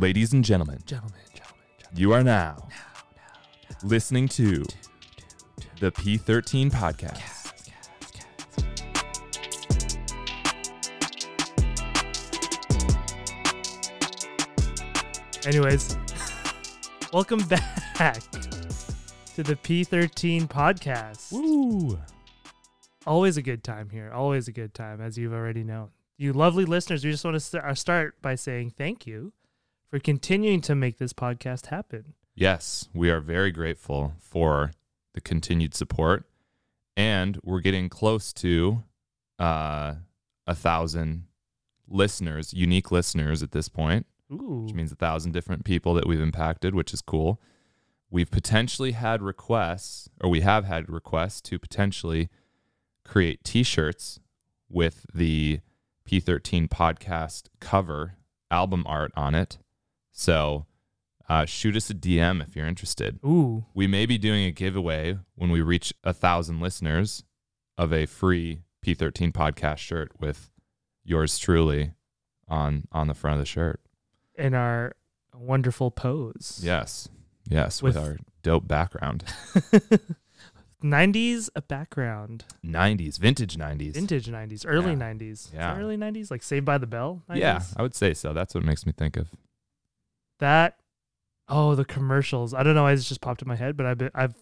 Ladies and gentlemen, Gentlemen, gentlemen, gentlemen. you are now listening to the P13 podcast. Anyways, welcome back to the P13 podcast. Woo! Always a good time here. Always a good time, as you've already known. You lovely listeners, we just want to st- uh, start by saying thank you for continuing to make this podcast happen. Yes, we are very grateful for the continued support, and we're getting close to uh, a thousand listeners, unique listeners at this point. Ooh. which means a thousand different people that we've impacted, which is cool. We've potentially had requests, or we have had requests to potentially create t shirts with the P13 podcast cover album art on it. So uh, shoot us a DM if you're interested. Ooh. We may be doing a giveaway when we reach a thousand listeners of a free P13 podcast shirt with yours truly on on the front of the shirt. In our wonderful pose. Yes. Yes, with, With- our dope background. 90s a background. 90s, vintage 90s. Vintage 90s. Early Yeah. 90s. Yeah. early 90s? Like Saved by the Bell? 90s? Yeah, I would say so. That's what makes me think of. That oh the commercials i don't know why it's just popped in my head but i've been, i've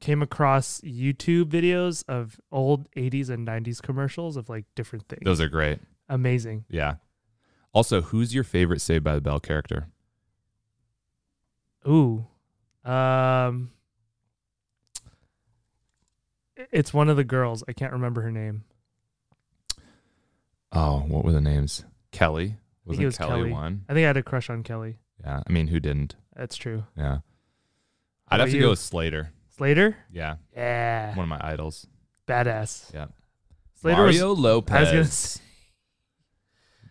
came across youtube videos of old 80s and 90s commercials of like different things Those are great. amazing Yeah. Also, who's your favorite Saved by the Bell character? ooh um it's one of the girls i can't remember her name Oh, what were the names? Kelly. think Wasn't it was Kelly, Kelly. one? i think i had a crush on kelly Yeah. I mean, who didn't? that's true Yeah. I'd have to you? go with Slater. slater Yeah. yeah One of my idols. badass Yeah. slater Mario was Lopez.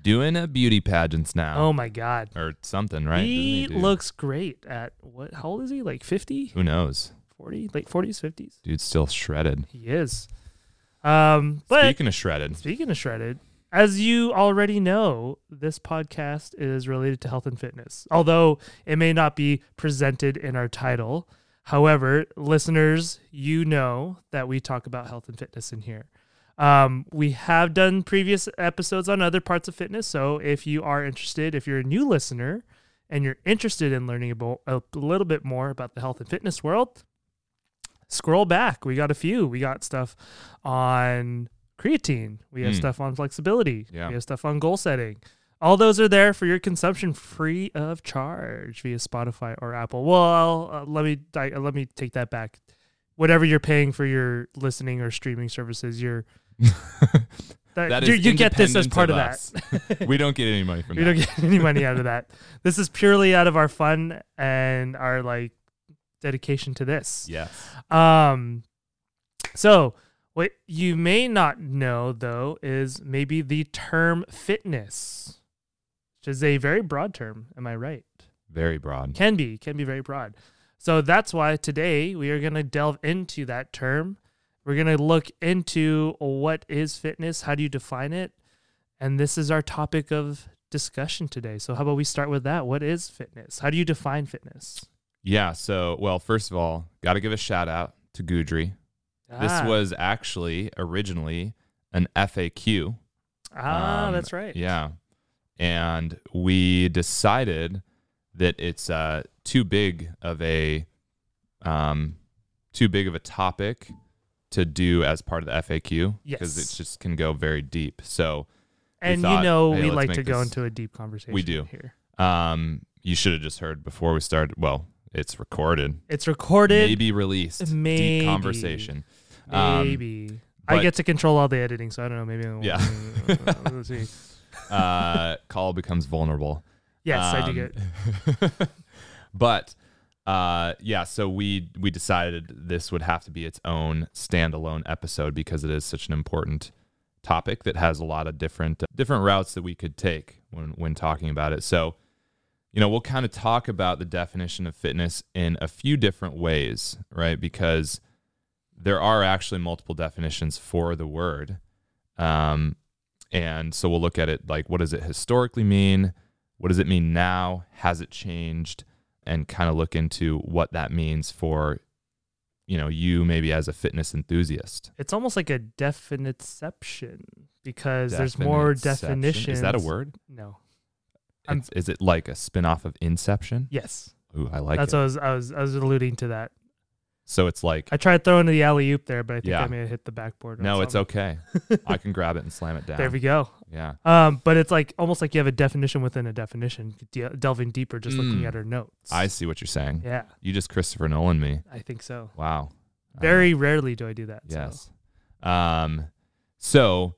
Doing a beauty pageants now. oh my god Or something, right? he Doesn't looks great at what how old is he like 50 Who knows? 40 late 40s 50s Dude's still shredded. he is um but Speaking of shredded, speaking of shredded as you already know this podcast is related to health and fitness although it may not be presented in our title. However listeners you know that we talk about health and fitness in here. Um, we have done previous episodes on other parts of fitness so if you are interested if you're a new listener and you're interested in learning about a little bit more about the health and fitness world scroll back. We got a few. We got stuff on creatine we have Mm. stuff on flexibility Yeah. we have stuff on goal setting all those are there for your consumption free of charge via spotify or apple well uh, let me uh, let me take that back whatever you're paying for your listening or streaming services you're that, that you, you get this as part of, us. that we don't get any money from we that. don't get any money out of that. This is purely out of our fun and our like dedication to this. yes. Um so what you may not know though is maybe the term fitness, which is a very broad term, am I right? Very broad. Can be, can be very broad. So that's why today we are going to delve into that term. We're going to look into what is fitness, how do you define it? And this is our topic of discussion today. So how about we start with that? What is fitness? How do you define fitness? Yeah. So, well, first of all, got to give a shout out to This Ah. was actually originally an FAQ. Ah, Um, that's right. Yeah. And we decided that it's uh, too big of a um, too big of a topic to do as part of the FAQ because Yes. it just can go very deep. So And thought, you know hey, we like to go this- into a deep conversation. We do. here. um, you should have just heard before we started. Well, it's recorded, It's recorded. maybe released. Maybe. Deep conversation. Um, Maybe. I get to control all the editing, so I don't know. Maybe. I'll- Yeah. Let's see. uh, call becomes vulnerable. Yes, I do Um, get. but uh, yeah, so we we decided this would have to be its own standalone episode because it is such an important topic that has a lot of different different routes that we could take when when talking about it. So, you know, we'll kind of talk about the definition of fitness in a few different ways, right? Because there are actually multiple definitions for the word. Um, and so we'll look at it like what does it historically mean? what does it mean now? Has it changed? And kind of look into what that means for, you know, you maybe as a fitness enthusiast. It's almost like a definiception because there's more definitions. Is that a word? No. Is it like a spin-off of Inception? Yes. Ooh, I like That's it. what I was, I was I was alluding to that. So it's like, I tried throwing the alley oop there, but I think Yeah. I may have hit the backboard. or no, it's okay. I can grab it and slam it down. There we go. yeah. Um, but it's like almost like you have a definition within a definition, de- delving deeper, just looking Mm. at her notes. I see what you're saying. yeah, You just Christopher Nolan me. I think so. Wow. Uh, Very rarely do I do that. so. Yes. Um, so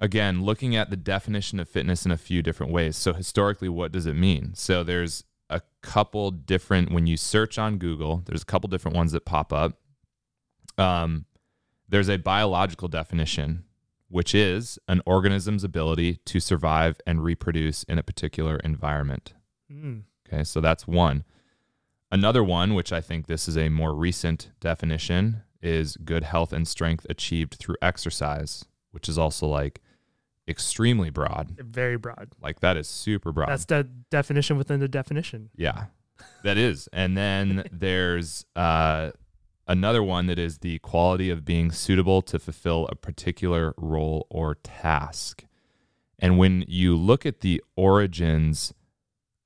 again, looking at the definition of fitness in a few different ways. So historically, what does it mean? So there's a couple different when you search on Google, there's a couple different ones that pop up. Um, there's a biological definition, which is an organism's ability to survive and reproduce in a particular environment. Mm. Okay, so that's one. Another one, which I think this is a more recent definition, is good health and strength achieved through exercise, which is also like extremely broad. Very broad. Like that is super broad. That's the definition within the definition. yeah, that is. And then there's uh, another one that is the quality of being suitable to fulfill a particular role or task. And when you look at the origins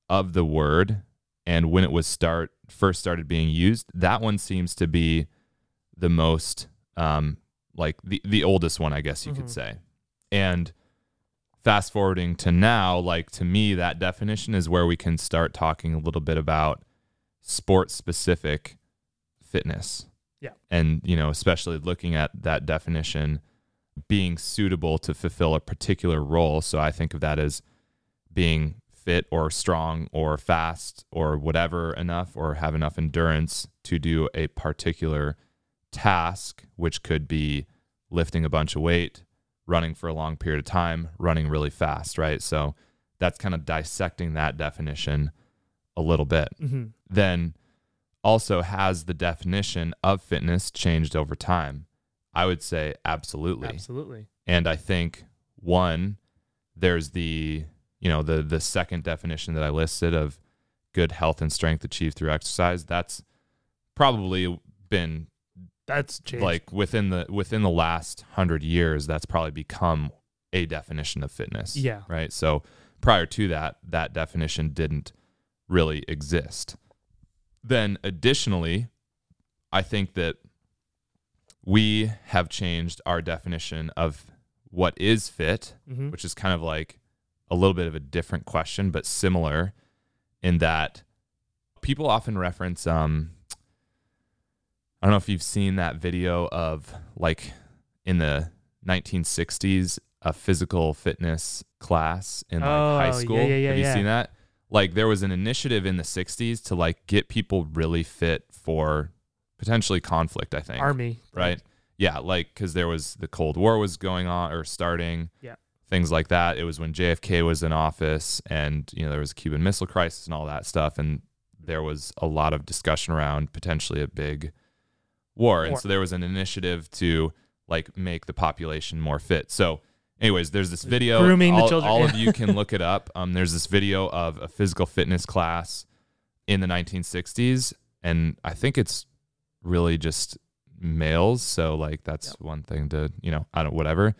of the word and when it was start first started being used, that one seems to be the most um, like the the oldest one, I guess you could Mhm. say. And fast forwarding to now, like to me, that definition is where we can start talking a little bit about sports specific fitness. Yeah. And, you know, especially looking at that definition being suitable to fulfill a particular role. So I think of that as being fit or strong or fast or whatever enough or have enough endurance to do a particular task, which could be lifting a bunch of weight, running for a long period of time, running really fast, right? So that's kind of dissecting that definition a little bit. hmm Then also has the definition of fitness changed over time? I would say absolutely. Absolutely. And I think one, there's the you know the the second definition that I listed of good health and strength achieved through exercise. That's probably been That's changed. like within the within the last hundred years. That's probably become a definition of fitness. Yeah. Right. So prior to that, that definition didn't really exist. Then additionally, I think that we have changed our definition of what is fit, Mhm. which is kind of like a little bit of a different question, but similar in that people often reference um I don't know if you've seen that video of like in the 1960s a physical fitness class in like Oh, high school. yeah, yeah, Have you yeah. seen that? Like there was an initiative in the 60s to like get people really fit for potentially conflict, I think Army. right? Yeah, like because there was the Cold War was going on or starting. Yeah. Things like that. It was when JFK was in office, and you know there was a Cuban Missile Crisis and all that stuff, and there was a lot of discussion around potentially a big war, and War. so there was an initiative to like make the population more fit. So, anyways, there's this video. Grooming the all, children, all of you can look it up. Um, there's this video of a physical fitness class in the 1960s, and I think it's really just males. So like that's Yep. one thing to you know I don't whatever.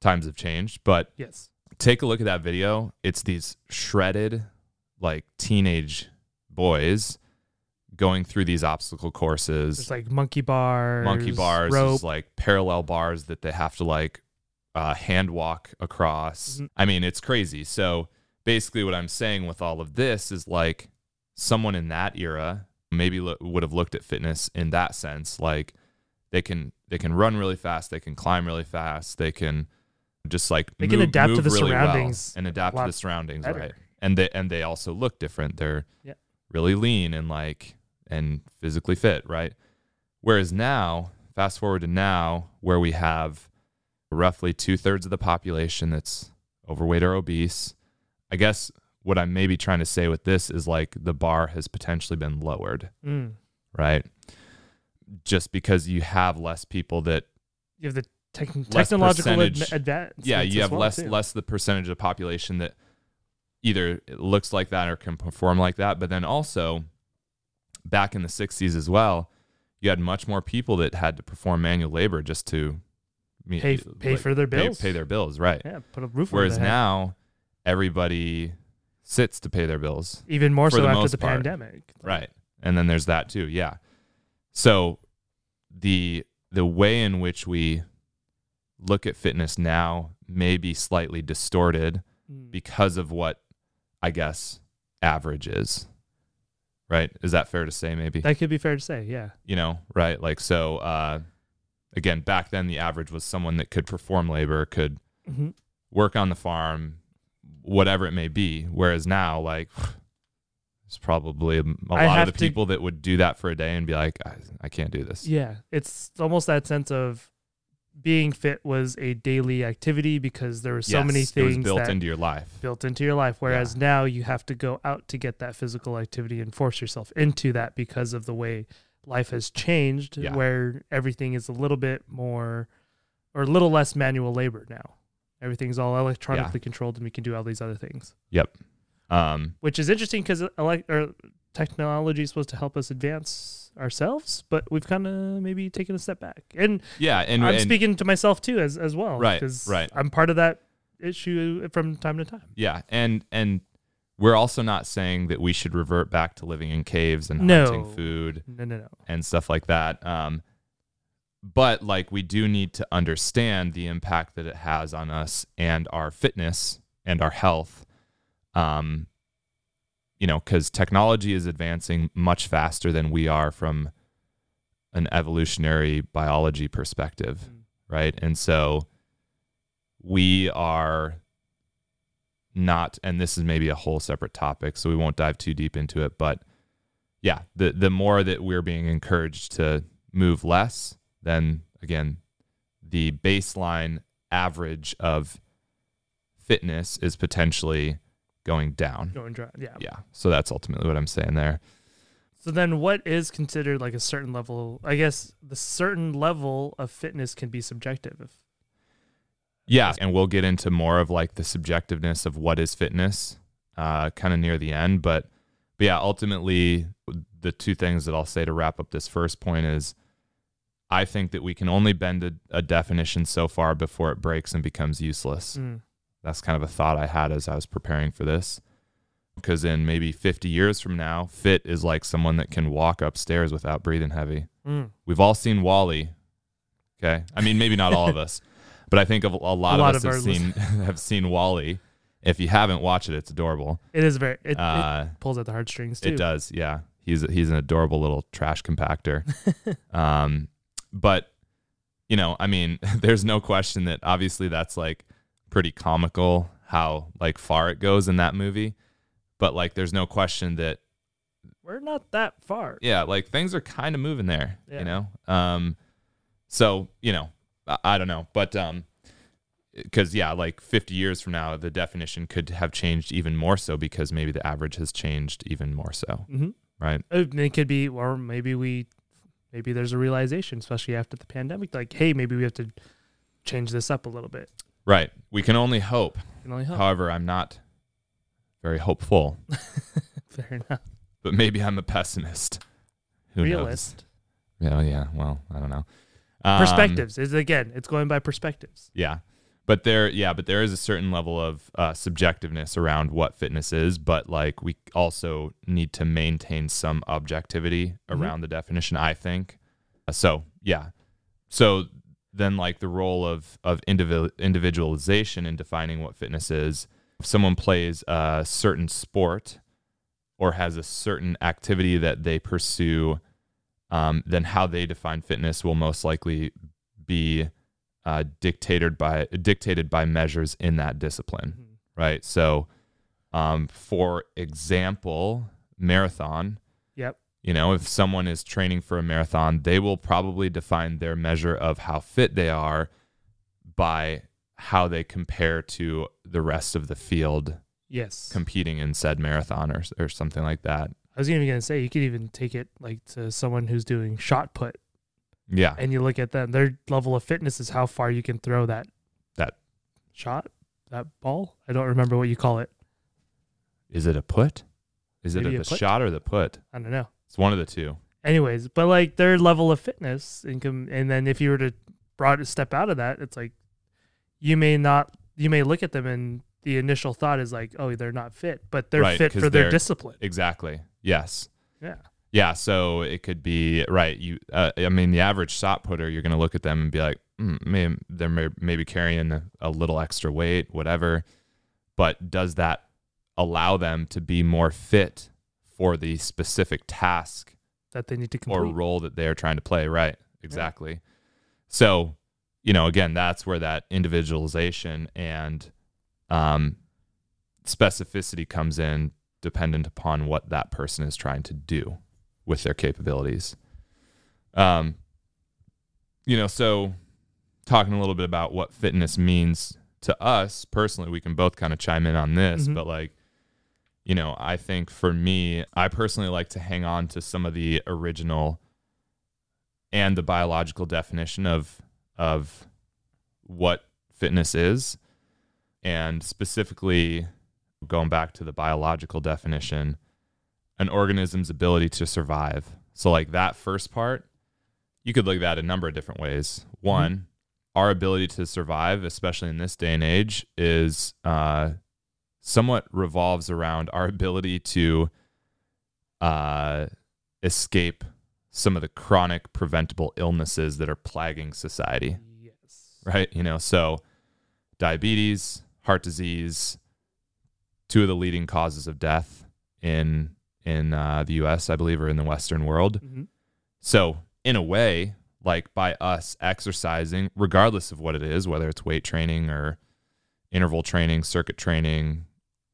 Times have changed, but Yes. take a look at that video. It's these shredded like teenage boys going through these obstacle courses There's like monkey bars. monkey bars Rope. like parallel bars that they have to like uh, hand walk across. Mhm. I mean, it's crazy. So basically, what I'm saying with all of this is like someone in that era maybe lo- would have looked at fitness in that sense, like they can they can run really fast, they can climb really fast, they can just like They can move- adapt to the really well surroundings and adapt to the surroundings, better. right? And they and they also look different. They're Yeah. really lean and like and physically fit, right? Whereas now, fast forward to now, where we have roughly two thirds of the population that's overweight or obese. I guess what I'm maybe trying to say with this is like the bar has potentially been lowered, Mm. right? Just because you have less people that You have the tech technological advance. yeah, you have well, less too. less the percentage of the population that either looks like that or can perform like that. But then also, back in the 60s as well, you had much more people that had to perform manual labor just to Pay pay like, for their bills. Pay, their bills, right? yeah, put a roof. Whereas their now, everybody sits to pay their bills, even more so the after the part. pandemic. right? And then there's that too, yeah. So the the way in which we look at fitness now may be slightly distorted Mm. because of what I guess average is. Right? Is that fair to say maybe? That could be fair to say. Yeah. you know, right? Like so uh again, back then the average was someone that could perform labor, could hmm work on the farm, whatever it may be. Whereas now, like, It's probably a lot of the to- people that would do that for a day and be like, I, I can't do this. Yeah, it's almost that sense of being fit was a daily activity because there were so many Yes, was things built into your life. built into your life. Whereas now you have to go out to get that physical activity and force yourself into that because of the way life has changed, Yeah. where everything is a little bit more or a little less manual labor now. Everything's all electronically controlled, and we can do all these other things, Yep. Um, which is interesting because or technology is supposed to help us advance ourselves, but we've kind of maybe taken a step back. And yeah, and, I'm and speaking to myself too, as as well, Right, 'cause right. I'm part of that issue from time to time. yeah, and and we're also not saying that we should revert back to living in caves and No. hunting food No, no, no. and stuff like that. Um, but like we do need to understand the impact that it has on us and our fitness and our health. Um, you know, because technology is advancing much faster than we are from an evolutionary biology perspective, Mm. right? And so we are not, and this is maybe a whole separate topic, so we won't dive too deep into it, but yeah, the the more that we're being encouraged to move less, then again, the baseline average of fitness is potentially going down. Going dry. Yeah. Yeah. So that's ultimately what I'm saying there. So then, what is considered like a certain level? I guess the certain level of fitness can be subjective. If Yeah, and we'll get into more of like the subjectiveness of what is fitness, uh, kind of near the end. But, but yeah, ultimately, the two things that I'll say to wrap up this first point is, I think that we can only bend a, a definition so far before it breaks and becomes useless. Mm. That's kind of a thought I had as I was preparing for this. Because in maybe 50 years from now, fit is like someone that can walk upstairs without breathing heavy. Mm. We've all seen WALL-E. Okay, I mean maybe not all of us, but I think of a lot, lot of us of have seen have seen WALL-E. If you haven't watched it, it's adorable. It is very. It, Uh, it pulls at the heartstrings too. it does, yeah. He's he's an adorable little trash compactor. um, but you know, I mean, there's no question that obviously that's like pretty comical how like far it goes in that movie. But like, there's no question that We're not that far. yeah, like things are kind of moving there, Yeah. you know? Um, so, you know, I, I don't know, but, um, cause yeah, like 50 years from now, the definition could have changed even more so because maybe the average has changed even more so. hmm Right. It could be, or maybe we, maybe there's a realization, especially after the pandemic, like, hey, maybe we have to change this up a little bit. Right. We can only hope. Can only hope. However, I'm not very hopeful, Fair enough. but maybe I'm a pessimist. Who Realist. knows? Yeah. Yeah. Well, I don't know. Um, Perspectives is again, it's going by perspectives. Yeah. But there, yeah, but there is a certain level of uh, subjectiveness around what fitness is. But like, we also need to maintain some objectivity Mhm. around the definition. I think. Uh, So yeah. So then, like the role of of individual individualization in defining what fitness is. If someone plays a certain sport or has a certain activity that they pursue, um, then how they define fitness will most likely be uh, dictated by dictated by measures in that discipline, Mhm. right? So, um, for example, marathon. You know, if someone is training for a marathon, they will probably define their measure of how fit they are by how they compare to the rest of the field Yes. competing in said marathon or or something like that. I was even gonna say you could even take it like to someone who's doing shot put, Yeah, and you look at them. Their level of fitness is how far you can throw that That- shot, that ball. I don't remember what you call it. Is it a put? Is it Maybe a, a the put? shot or the put? I don't know. It's one of the two. Anyways, but like their level of fitness and com- and then if you were to broad step out of that, it's like you may not you may look at them and the initial thought is like, oh, they're not fit, but they're Right, fit for their discipline. Exactly. Yes. Yeah. Yeah. So it could be right. You, uh, I mean, the average shot putter, you're going to look at them and be like, mm, maybe they're may- maybe carrying a little extra weight, whatever. But does that allow them to be more fit for the specific task That they need to complete or role that they're trying to play? Right. Exactly. So, you know, again, that's where that individualization and um, specificity comes in, dependent upon what that person is trying to do with their capabilities. Um, you know, so talking a little bit about what fitness means to us personally, we can both kind of chime in on this, Mhm. but like, you know, I think for me, I personally like to hang on to some of the original and the biological definition of of what fitness is. And specifically going back to the biological definition an organism's ability to survive. So like that first part you could look at that a number of different ways. One our ability to survive especially in this day and age is uh, somewhat revolves around our ability to uh, escape some of the chronic preventable illnesses that are plaguing society yes. right? You know, so diabetes, heart disease, two of the leading causes of death in in uh, the U.S., I believe, or in the Western world. hmm So, in a way, like by us exercising, regardless of what it is, whether it's weight training or interval training, circuit training,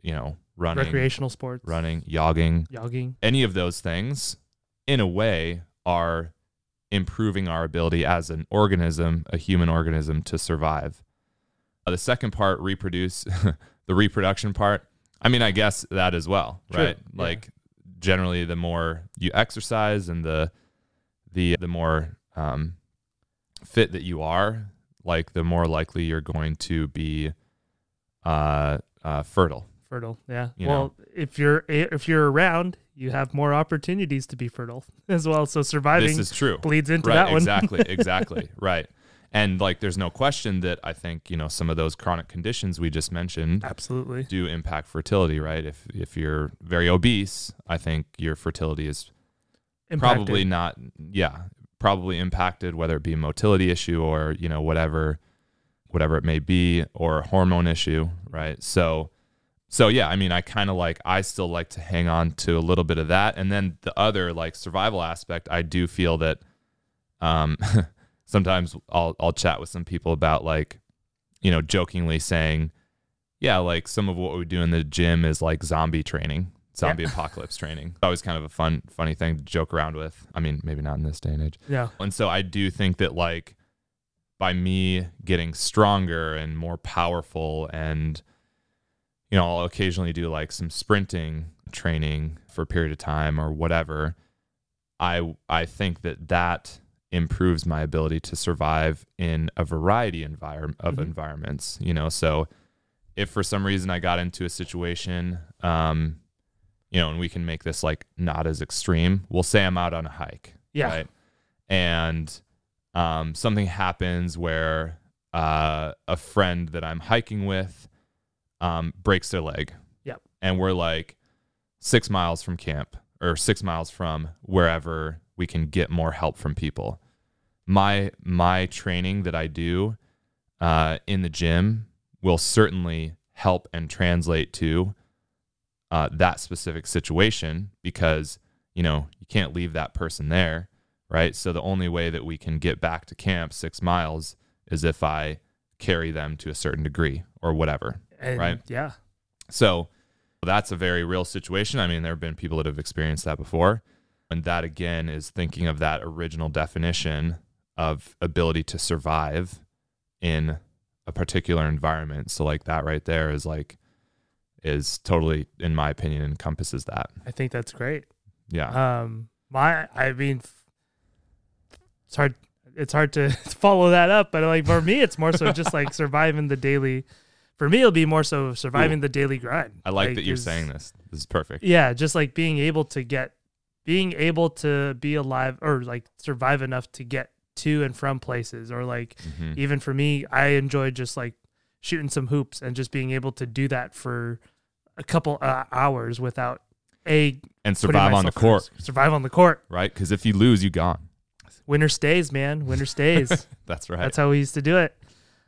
you know, running, Recreational sports. running, jogging, Jogging. any of those things, in a way, are improving our ability as an organism, a human organism, to survive. Uh, the second part, reproduce, the reproduction part. I mean, I guess that as well, True, right? yeah. Like, generally, the more you exercise and the the the more um, fit that you are, like the more likely you're going to be uh, uh, fertile. Fertile. Yeah. You well, if you're if you're around, you have more opportunities to be fertile as well. So surviving This is true. bleeds into right that one. exactly exactly right and like there's no question that i think you know some of those chronic conditions we just mentioned Absolutely. do impact fertility right if if you're very obese i think your fertility is probably not yeah probably impacted whether it be a motility issue or you know whatever whatever it may be or a hormone issue right so so yeah i mean i kind of like i still like to hang on to a little bit of that. And then the other like survival aspect i do feel that um sometimes i'll i'll chat with some people about like you know jokingly saying yeah like some of what we do in the gym is like zombie training zombie apocalypse training. It's always kind of a fun funny thing to joke around with. I mean maybe not in this day and age. Yeah. and so I do think that like by me getting stronger and more powerful and you know, I'll occasionally do like some sprinting training for a period of time or whatever. I I think that that improves my ability to survive in a variety of Mhm. environments, you know. So if for some reason I got into a situation um you know, and we can make this like not as extreme. We'll say I'm out on a hike Yeah. right? And um, something happens where uh, a friend that I'm hiking with um, breaks their leg. Yep. And we're like six miles from camp or six miles from wherever we can get more help from people. My my training that I do uh, in the gym will certainly help and translate to uh, that specific situation because you know you can't leave that person there right so the only way that we can get back to camp six miles is if i carry them to a certain degree or whatever And Right. Yeah. so that's a very real situation i mean there have been people that have experienced that before and that again is thinking of that original definition of ability to survive in a particular environment so like that right there is like is totally in my opinion encompasses that I think that's great. yeah Um, my, I mean, it's hard. It's hard to follow that up, but like for me, it's more so just like surviving the daily for me, it'll be more so surviving the daily grind. I like, that you're saying this. This is perfect. Yeah, just like being able to get, being able to be alive or like survive enough to get to and from places, or like Mhm. even for me, I enjoy just like shooting some hoops and just being able to do that for a couple uh, hours without a And survive on the court, first. Survive on the court. right? Because if you lose, you gone. Winner stays, man. Winner stays. That's right. That's how we used to do it.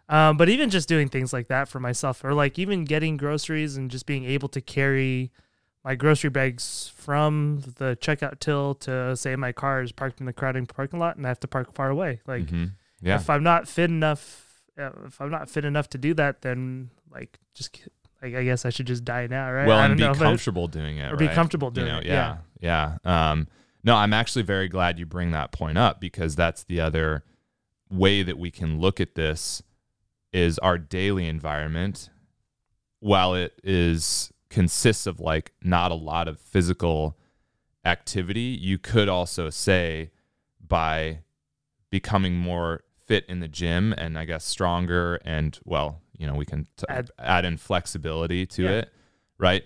Um, but even just doing things like that for myself, or like even getting groceries and just being able to carry my grocery bags from the checkout till to say my car is parked in the crowded parking lot and I have to park far away. Like Mhm. Yeah. if I'm not fit enough, uh, if I'm not fit enough to do that, then like just like I guess I should just die now, right? well, and be know, comfortable doing it, or be right? comfortable You doing know, it. yeah, yeah. Um, no, I'm actually very glad you bring that point up because that's the other way that we can look at this is our daily environment. While it is consists of like not a lot of physical activity, you could also say by becoming more fit in the gym and I guess stronger and well, you know, we can t- Add- add in flexibility to Yeah. it, right?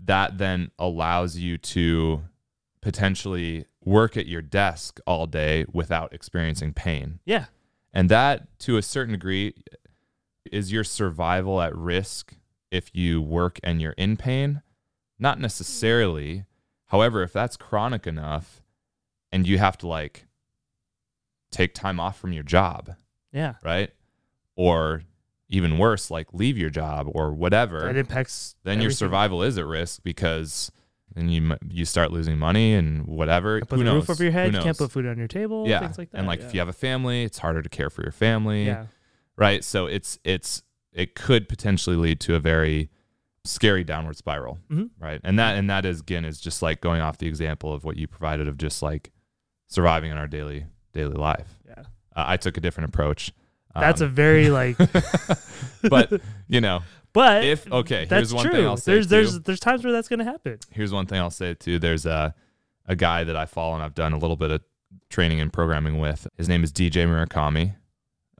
That then allows you to potentially work at your desk all day without experiencing pain. Yeah. And that to a certain degree is your survival at risk if you work and you're in pain? Not necessarily. However, if that's chronic enough and you have to like take time off from your job, Yeah. right? Or even worse, like leave your job or whatever, That impacts then your survival is at risk because then you you start losing money and whatever. Put Who the knows? roof over your head. You can't put food on your table. yeah, Things like that. and like yeah. if you have a family, it's harder to care for your family yeah. Right so it's it's it could potentially lead to a very scary downward spiral Mhm. right and that and that is again is just like going off the example of what you provided of just like surviving in our daily daily life Yeah. uh, i took a different approach That's a Um, very like but you know but if okay that's here's one true. thing i'll say there's too. there's there's times where that's gonna happen. here's one thing i'll say too there's a a guy that i follow and i've done a little bit of training and programming with his name is dj murakami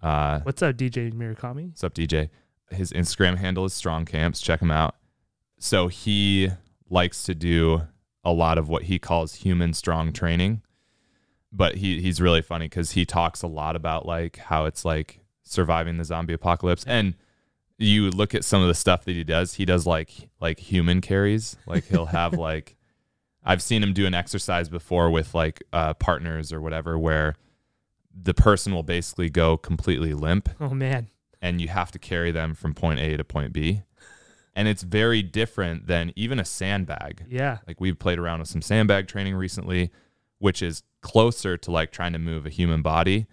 uh What's up, DJ Murakami? What's up, DJ? His Instagram handle is Strong Camps. Check him out. So he likes to do a lot of what he calls human strong training. But he he's really funny because he talks a lot about like how it's like surviving the zombie apocalypse. And you look at some of the stuff that he does, he does like like human carries. Like he'll have like I've seen him do an exercise before with like uh, partners or whatever where the person will basically go completely limp Oh man. and you have to carry them from point A to point B. And it's very different than even a sandbag. Yeah. Like we've played around with some sandbag training recently, which is closer to like trying to move a human body,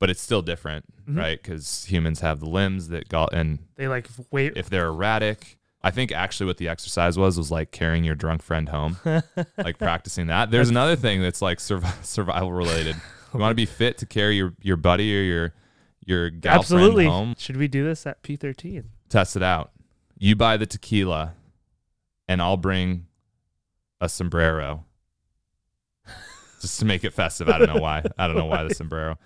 but it's still different, Mhm. right? Because humans have the limbs that got, and They like wait. if they're erratic, I think actually what the exercise was was like carrying your drunk friend home, like practicing that. There's another thing that's like survi- survival related. You want to be fit to carry your, your buddy or your your gal Absolutely. friend home Should we do this at P13? test it out. You buy the tequila, and I'll bring a sombrero just to make it festive. I don't know why. I don't know why the sombrero,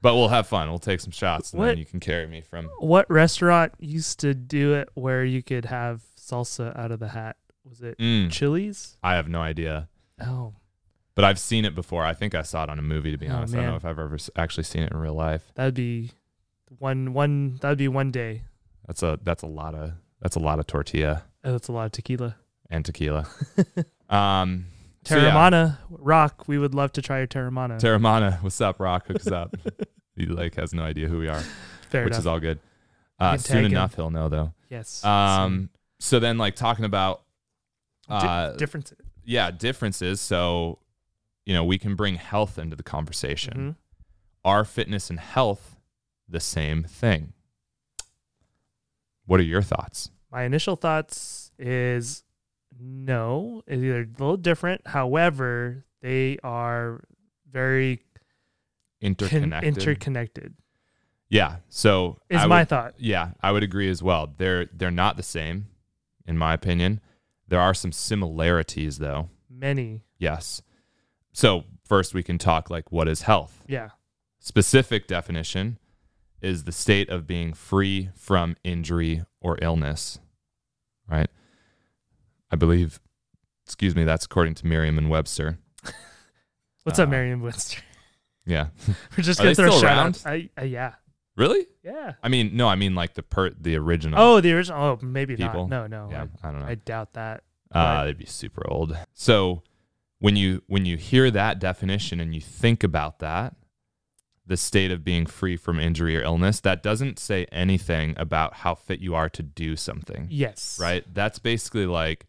but we'll have fun. We'll take some shots, and What- then you can carry me from. What restaurant used to do it where you could have salsa out of the hat? Was it Mm, Chili's? I have no idea, Oh, but I've seen it before. I think I saw it on a movie. To be Oh, honest, I don't know if I've ever actually seen it in real life. that'd be one one. That'd be one day. That's a that's a lot of that's a lot of tortilla Oh, that's a lot of tequila. and tequila. um, so yeah. Rock. We would love to try your Teremana. Teremana, what's up, Rock? Hook us up. he like has no idea who we are. Fair which enough. is all good. Uh, soon tag him. enough, he'll know though. yes. Um, so then like talking about, uh, differences. yeah, differences. So, you know, we can bring health into the conversation. Mhm. Are fitness and health the same thing? What are your thoughts? My initial thoughts is no. It's either a little different. However, they are very con- Interconnected. interconnected. yeah. So Is I my would- thought. yeah, I would agree as well. They're they're not the same, in my opinion. There are some similarities though. Many. Yes. So first we can talk like what is health? Yeah. specific definition is the state of being free from injury or illness, right? I believe, excuse me, that's according to Merriam and Webster. What's Uh, up, Merriam-Webster? Yeah. We're just gonna throw still around? I, uh, yeah, Really? yeah. I mean, no, I mean like the per the original. Oh, the original. Oh, maybe People? not. No, no. yeah. I don't know. I, I doubt that. Uh, they'd be super old. So when you when you hear that definition and you think about that, the state of being free from injury or illness, that doesn't say anything about how fit you are to do something. Yes. Right? That's basically like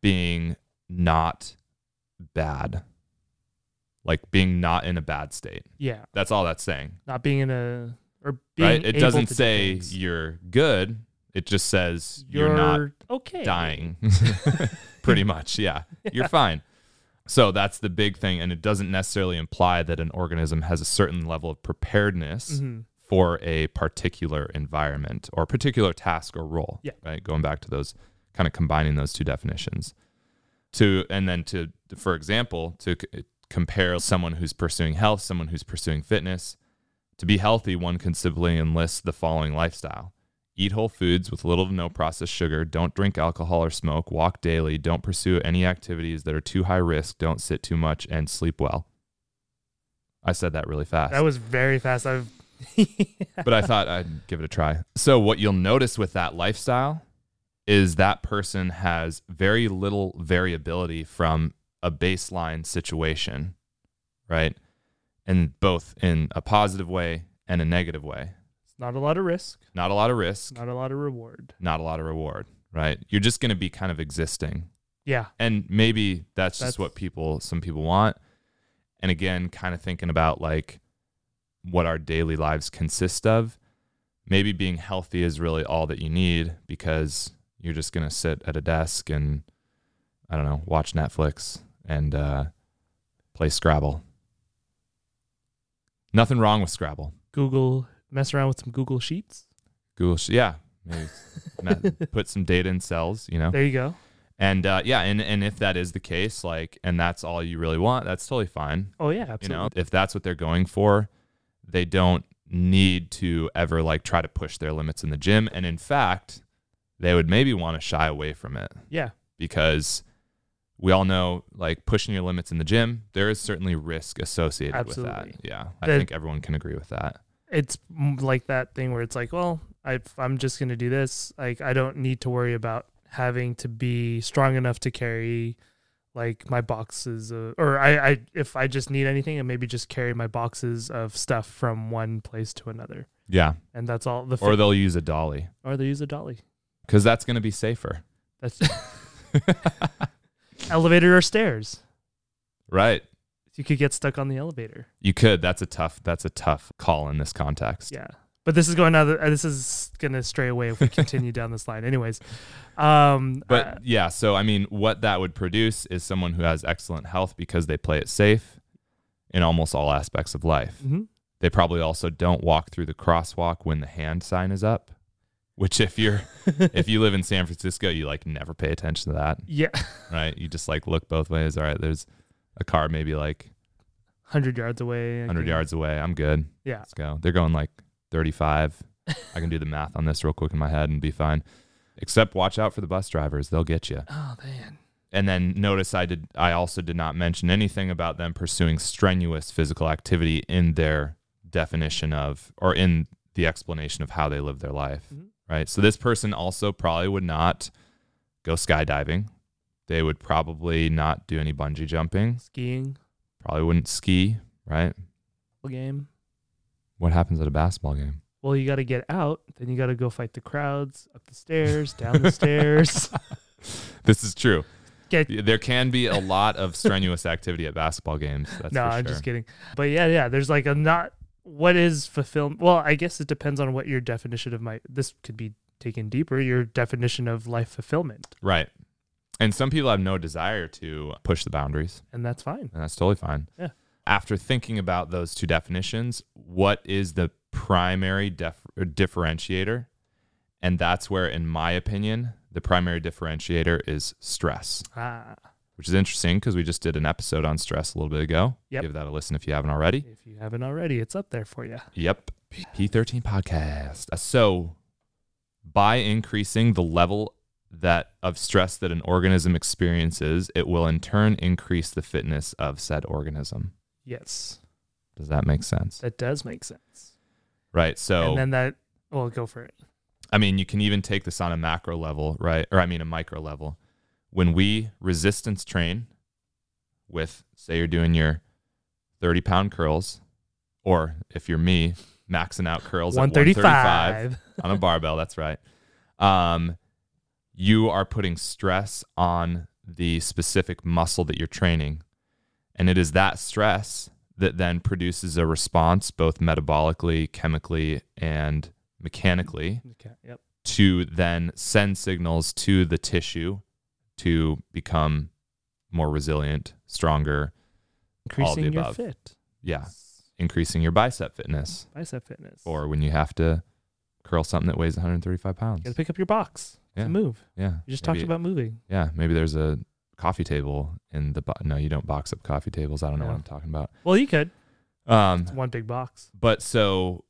being not bad. Like being not in a bad state. Yeah. That's all that's saying. Not being in a or being right? It doesn't do say things. you're good. It just says you're not okay. dying pretty much yeah. you're fine so that's the big thing and it doesn't necessarily imply that an organism has a certain level of preparedness Mhm. for a particular environment or particular task or role Yeah. right going back to those kind of combining those two definitions to and then to for example to c- compare someone who's pursuing health someone who's pursuing fitness to be healthy one can simply enlist the following lifestyle Eat whole foods with little to no processed sugar. Don't drink alcohol or smoke. Walk daily. Don't pursue any activities that are too high risk. Don't sit too much and sleep well. I said that really fast, That was very fast. I've but I thought I'd give it a try. So, what you'll notice with that lifestyle is that person has very little variability from a baseline situation, right? And both in a positive way and a negative way. Not a lot of risk, Not a lot of risk, not a lot of reward. not a lot of reward, right? You're just going to be kind of existing. Yeah. And maybe that's just what people, some people want. And again, kind of thinking about like what our daily lives consist of. Maybe being healthy is really all that you need because you're just going to sit at a desk and, I don't know, watch Netflix and uh, play Scrabble. Nothing wrong with Scrabble. Google mess around with some Google Sheets. Google, sh- yeah, put some data in cells, you know. There you go. And uh, yeah, and and if that is the case, like, and that's all you really want, that's totally fine. Oh yeah, absolutely. You know, if that's what they're going for, they don't need to ever like try to push their limits in the gym. And in fact, they would maybe want to shy away from it yeah. because we all know like pushing your limits in the gym, there is certainly risk associated with that. Yeah, I The- think everyone can agree with that. It's like that thing where it's like, well, I I'm just gonna do this. Like I don't need to worry about having to be strong enough to carry like my boxes of, or I, I if I just need anything and maybe just carry my boxes of stuff from one place to another. Yeah, And that's all the or they'll use a dolly or they use a dolly. because that's going to be safer. That's elevator or stairs. Right. You could get stuck on the elevator. You could. That's a tough. That's a tough call in this context. Yeah. But this is going now. This is gonna stray away if we continue down this line. Anyways, um, But uh, yeah, so I mean, what that would produce is someone who has excellent health because they play it safe in almost all aspects of life. mhm. They probably also don't walk through the crosswalk when the hand sign is up, which if you're if you live in San Francisco, you like never pay attention to that, yeah, right? You just like look both ways. All right, there's a car maybe like hundred yards away. 100 think. yards away. I'm good. Yeah. Let's go. They're going like 35. I can do the math on this real quick in my head and be fine. Except watch out for the bus drivers. They'll get you. Oh man. And then notice I did I also did not mention anything about them pursuing strenuous physical activity in their definition of or in the explanation of how they live their life. Mhm. Right? So this person also probably would not go skydiving. They would probably not do any bungee jumping. Skiing Probably wouldn't ski, right? game. What happens at a basketball game? Well, you got to get out. Then you got to go fight the crowds up the stairs, down the stairs. This is true. Get There can be a lot of strenuous activity at basketball games. That's no, for I'm sure. just kidding. But yeah, yeah. There's like a not. What is fulfillment? Well, I guess it depends on what your definition of my. This could be taken deeper. Your definition of life fulfillment, Right. And some people have no desire to push the boundaries, and that's fine. and that's totally fine. Yeah. After thinking about those two definitions, what is the primary def- differentiator? And that's where, in my opinion, the primary differentiator is stress, Ah, which is interesting because we just did an episode on stress a little bit ago. Yep. Give that a listen if you haven't already. if you haven't already, it's up there for you. Yep. P13 podcast. Uh, So, by increasing the level that of stress that an organism experiences, it will in turn increase the fitness of said organism. Yes, Does that make sense? that does make sense. Right. So, and then that, well, go for it. I mean, you can even take this on a macro level, right? Or I mean, a micro level. When we resistance train with, say, you're doing your 30 pound curls, or if you're me, maxing out curls at 135 135. on a barbell, that's right. Um, you are putting stress on the specific muscle that you're training. And it is that stress that then produces a response, both metabolically, chemically, and mechanically Okay. Yep. to then send signals to the tissue to become more resilient, stronger. Increasing your above. fit. Yeah, increasing your bicep fitness, Bicep fitness. or when you have to curl something that weighs 135 pounds. you got to pick up your box Yeah. to move. Yeah, You just maybe- talked about moving. Yeah, maybe there's a coffee table in the. Bo- no, you don't box up coffee tables. I don't know No. what I'm talking about. Well, you could. Um, It's one big box. but so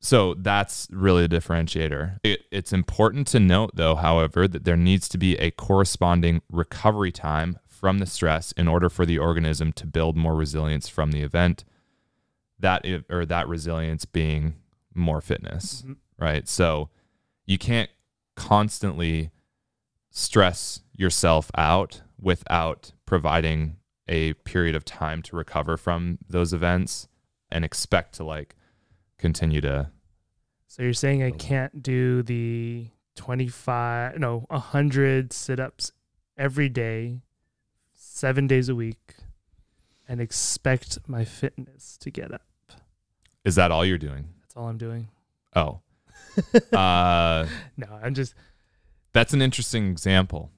so that's really a differentiator it, it's important to note though however that there needs to be a corresponding recovery time from the stress in order for the organism to build more resilience from the event that or that resilience being more fitness Mhm. right so you can't constantly stress yourself out without providing a period of time to recover from those events and expect to like continue to So you're saying I can't do the 25, no, 100 sit ups every day, seven days a week, and expect my fitness to get up. is that all you're doing That's all I'm doing. oh uh No, I'm just, that's an interesting example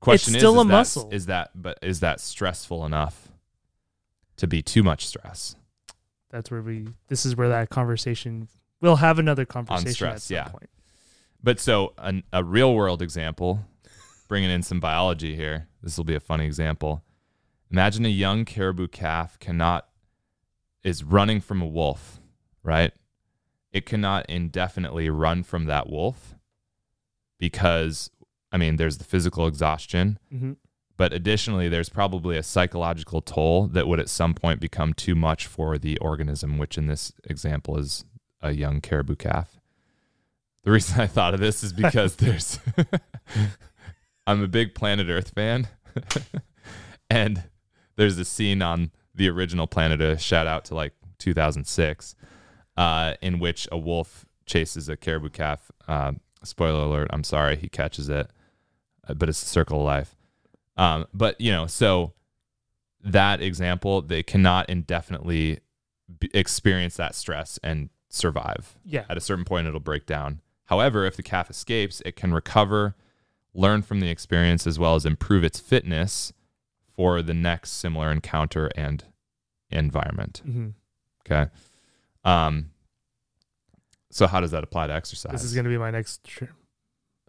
question still is, a is that- muscle. is that but is that stressful enough to be too much stress that's where we, this is where that conversation, we'll have another conversation at stress, some yeah. point. But so an, a real world example, bringing in some biology here. This will be a funny example. Imagine a young caribou calf cannot is running from a wolf, right? It cannot indefinitely run from that wolf because I mean, there's the physical exhaustion, hmm but additionally there's probably a psychological toll that would at some point become too much for the organism, which in this example is a young caribou calf. The reason I thought of this is because there's I'm a big Planet Earth fan. and there's a scene on the original Planet Earth, shout out to like 2006, uh, in which a wolf chases a caribou calf. Uh, spoiler alert, I'm sorry, he catches it, uh, but it's the circle of life. Um, but, you know, so that example, they cannot indefinitely b- experience that stress and survive Yeah. at a certain point it'll break down. However, if the calf escapes, it can recover, learn from the experience as well as improve its fitness for the next similar encounter and environment. hmm Okay. Um so how does that apply to exercise? This is going to be my next, tr-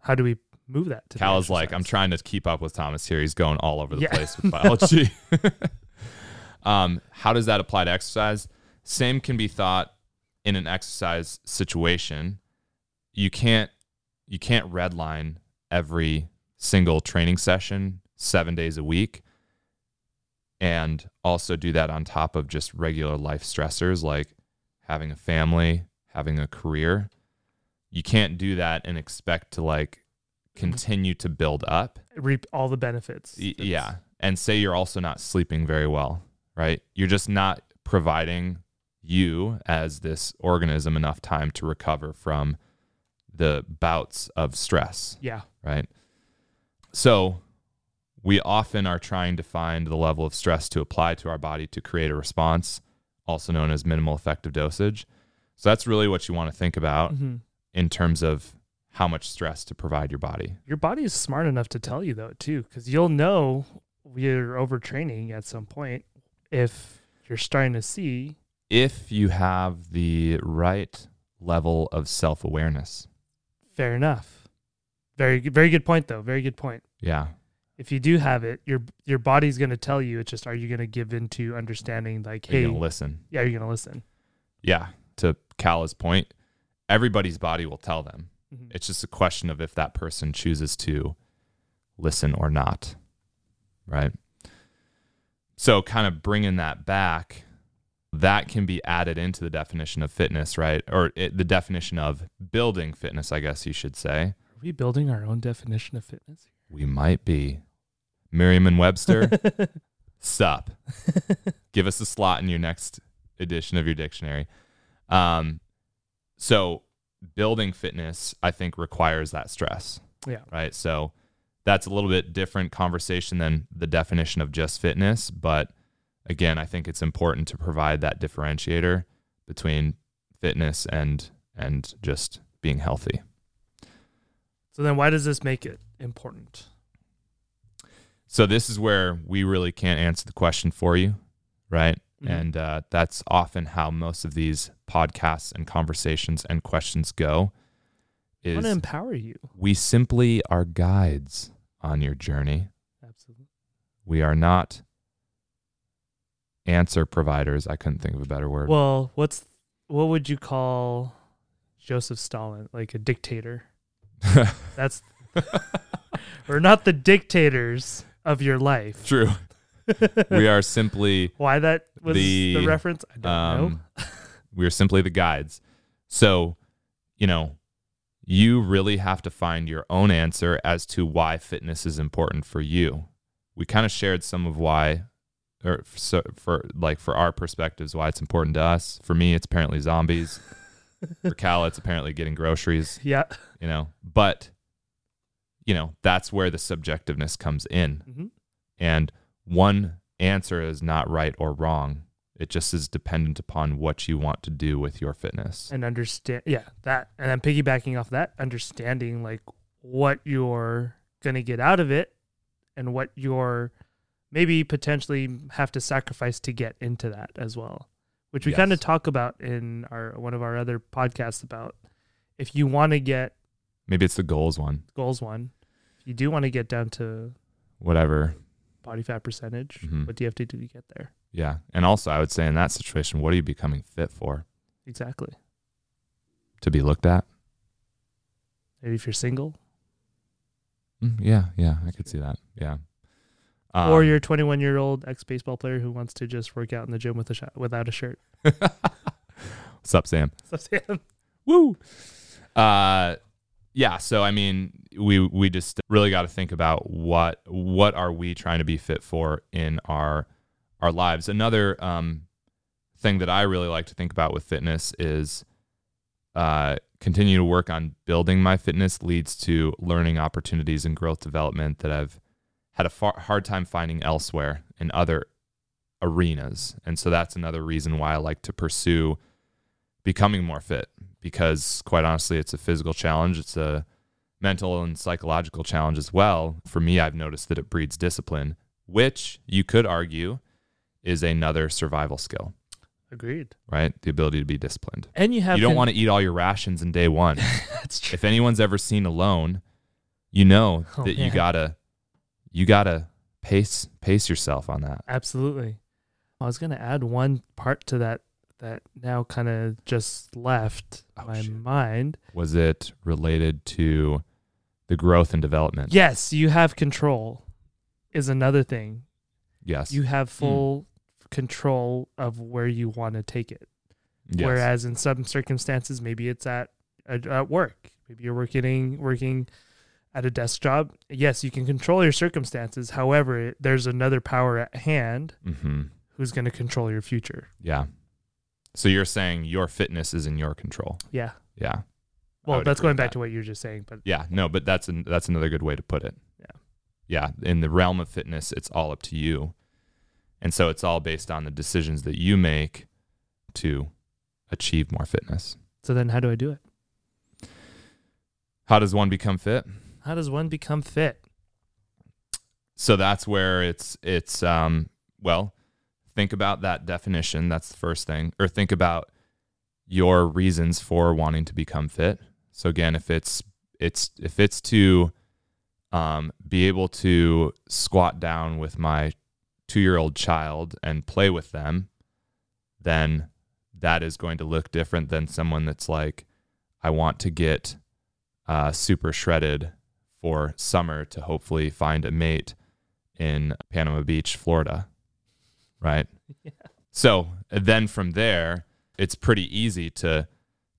how do we move that to Cal is like, I'm trying to keep up with Thomas here. He's going all over the Yeah. place with biology. um, how does that apply to exercise? Same can be thought in an exercise situation. You can't you can't redline every single training session seven days a week and also do that on top of just regular life stressors like having a family, having a career. You can't do that and expect to like mm-hmm. continue to build up. reap all the benefits. Y- yeah. And say you're also not sleeping very well, right? You're just not providing you as this organism enough time to recover from the bouts of stress, Yeah. right? So we often are trying to find the level of stress to apply to our body to create a response, also known as minimal effective dosage. So that's really what you want to think about hmm in terms of how much stress to provide your body. Your body is smart enough to tell you though too, because you'll know you're overtraining at some point if you're starting to see. if you have the right level of self awareness. Fair enough. Very. Very good point though. Very good point. Yeah. If you do have it, your your body's going to tell you. It's just are you going to give into understanding like, hey, listen? yeah, you're going to listen. Yeah. to Cala's point, everybody's body will tell them. Mhm. It's just a question of if that person chooses to listen or not. Right. So, kind of bringing that back, that can be added into the definition of fitness, right? Or it, the definition of building fitness, I guess you should say. Are we building our own definition of fitness? We might be. Merriam and Webster, sup. Give us a slot in your next edition of your dictionary. Um, so building fitness, I think, requires that stress. Yeah. Right. So that's a little bit different conversation than the definition of just fitness. But again, I think it's important to provide that differentiator between fitness and and just being healthy. So then why does this make it important? So this is where we really can't answer the question for you, right? Mhm. And uh, that's often how most of these podcasts and conversations and questions go. I want to empower you. we simply are guides on your journey. Absolutely. We are not answer providers. I couldn't think of a better word. Well, what's what would you call Joseph Stalin? Like a dictator? That's we're not the dictators of your life. True. we are simply Why that was the, The, reference? I don't know. um, we are simply the guides. So, you know, you really have to find your own answer as to why fitness is important for you. We kind of shared some of why, or so for like for our perspectives, why it's important to us. For me, it's apparently zombies. for Cal, it's apparently getting groceries. Yeah. You know, but you know that's where the subjectiveness comes in. hmm And one answer is not right or wrong. It just is dependent upon what you want to do with your fitness. And understand. Yeah, that. And then piggybacking off that, understanding like what you're gonna get out of it, and what you're maybe potentially have to sacrifice to get into that as well. Which we kind of talk about in our one of our other podcasts about if you want to get Maybe it's the goals one, goals one, if you do want to get down to whatever. body fat percentage, Mhm. what do you have to do to get there? Yeah. And also, I would say in that situation, what are you becoming fit for? Exactly. To be looked at? Maybe if you're single, Mm, yeah. Yeah. I could see that. Yeah. Um, or you're 21 year old ex baseball player who wants to just work out in the gym with a sh- without a shirt. What's up, Sam? What's up, Sam, Woo. Uh, yeah. So I mean, we we just really got to think about what what are we trying to be fit for in our our lives. Another um, thing that I really like to think about with fitness is uh, continue to work on building my fitness leads to learning opportunities and growth development that I've had a far, hard time finding elsewhere in other arenas. And so that's another reason why I like to pursue becoming more fit because quite honestly it's a physical challenge. It's a mental and psychological challenge as well. For me i've noticed that it breeds discipline which you could argue is another survival skill agreed. right? The ability to be disciplined. And you have you don't con- want to eat all your rations in day one. That's true. if anyone's ever seen alone you know Oh, that you gotta you gotta pace pace yourself on that. Absolutely. I was gonna add one part to that that now kind of just left Oh, my shit. mind. was it related to the growth and development Yes, you have control. Is another thing. yes You have full control of where you want to take it. Yes. Whereas in some circumstances, maybe it's at at, at work. Maybe you're working working at a desk job. Yes, you can control your circumstances. However, there's another power at hand mm-hmm. who's going to control your future. Yeah. So you're saying your fitness is in your control. Yeah. Yeah. Well, that's going back that. to what you were just saying, but Yeah. No, but that's an, that's another good way to put it. Yeah. Yeah. In the realm of fitness, it's all up to you. And so it's all based on the decisions that you make to achieve more fitness. so then how do I do it? How does one become fit? How does one become fit? So that's where it's it's um well, think about that definition, that's the first thing. Or think about your reasons for wanting to become fit. So again, if it's it's if it's to um be able to squat down with my 2-year-old child and play with them, then that is going to look different than someone that's like, I want to get uh, super shredded for summer to hopefully find a mate in Panama Beach, Florida. Right. Yeah. So then from there, it's pretty easy to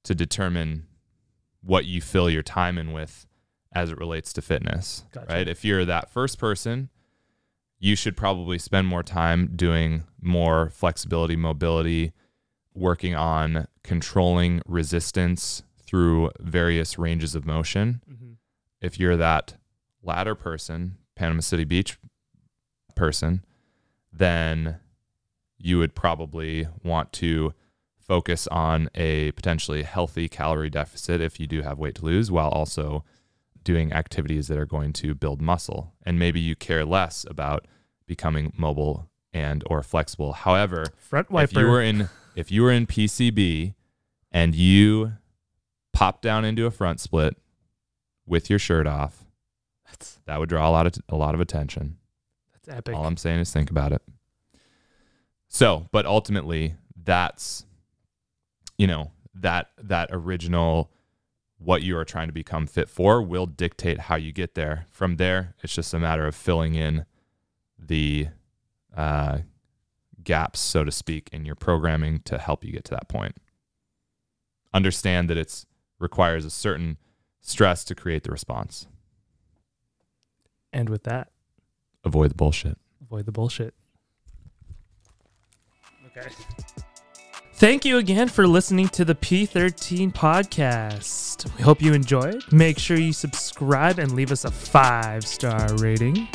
to determine what you fill your time in with as it relates to fitness. Gotcha. Right. If you're that first person, you should probably spend more time doing more flexibility, mobility, working on controlling resistance through various ranges of motion. hmm If you're that latter person, Panama City Beach person, then you would probably want to focus on a potentially healthy calorie deficit if you do have weight to lose while also doing activities that are going to build muscle and maybe you care less about becoming mobile and or flexible however Front if you were in if you were in PCB and you pop down into a front split with your shirt off, that's, that would draw a lot of a lot of attention. that's epic. All I'm saying is think about it. So, but ultimately, that's you know that that original what you are trying to become fit for will dictate how you get there. From there, it's just a matter of filling in the uh, gaps, so to speak, in your programming to help you get to that point. Understand that it's requires a certain stress to create the response. and with that, Avoid the bullshit. avoid the bullshit. Okay. Thank you again for listening to the P13 podcast. We hope you enjoyed. Make sure you subscribe and leave us a five star rating.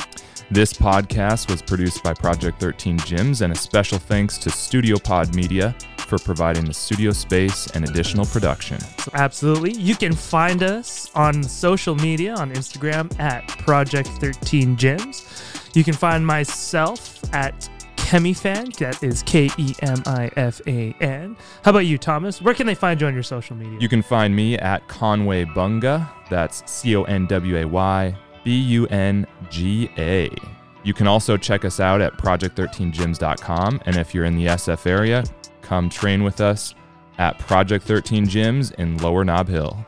This podcast was produced by Project 13 Gyms, and a special thanks to Studio Pod Media for providing the studio space and additional production. So absolutely. You can find us on social media on Instagram at Project 13 Gyms. You can find myself at Kemifan. That is K E M I F A N. How about you, Thomas? Where can they find you on your social media? You can find me at Conway Bunga. That's C O N W A Y B U N G A. You can also check us out at project13gyms.com. And if you're in the SF area, come train with us at Project 13 Gyms in Lower Nob Hill.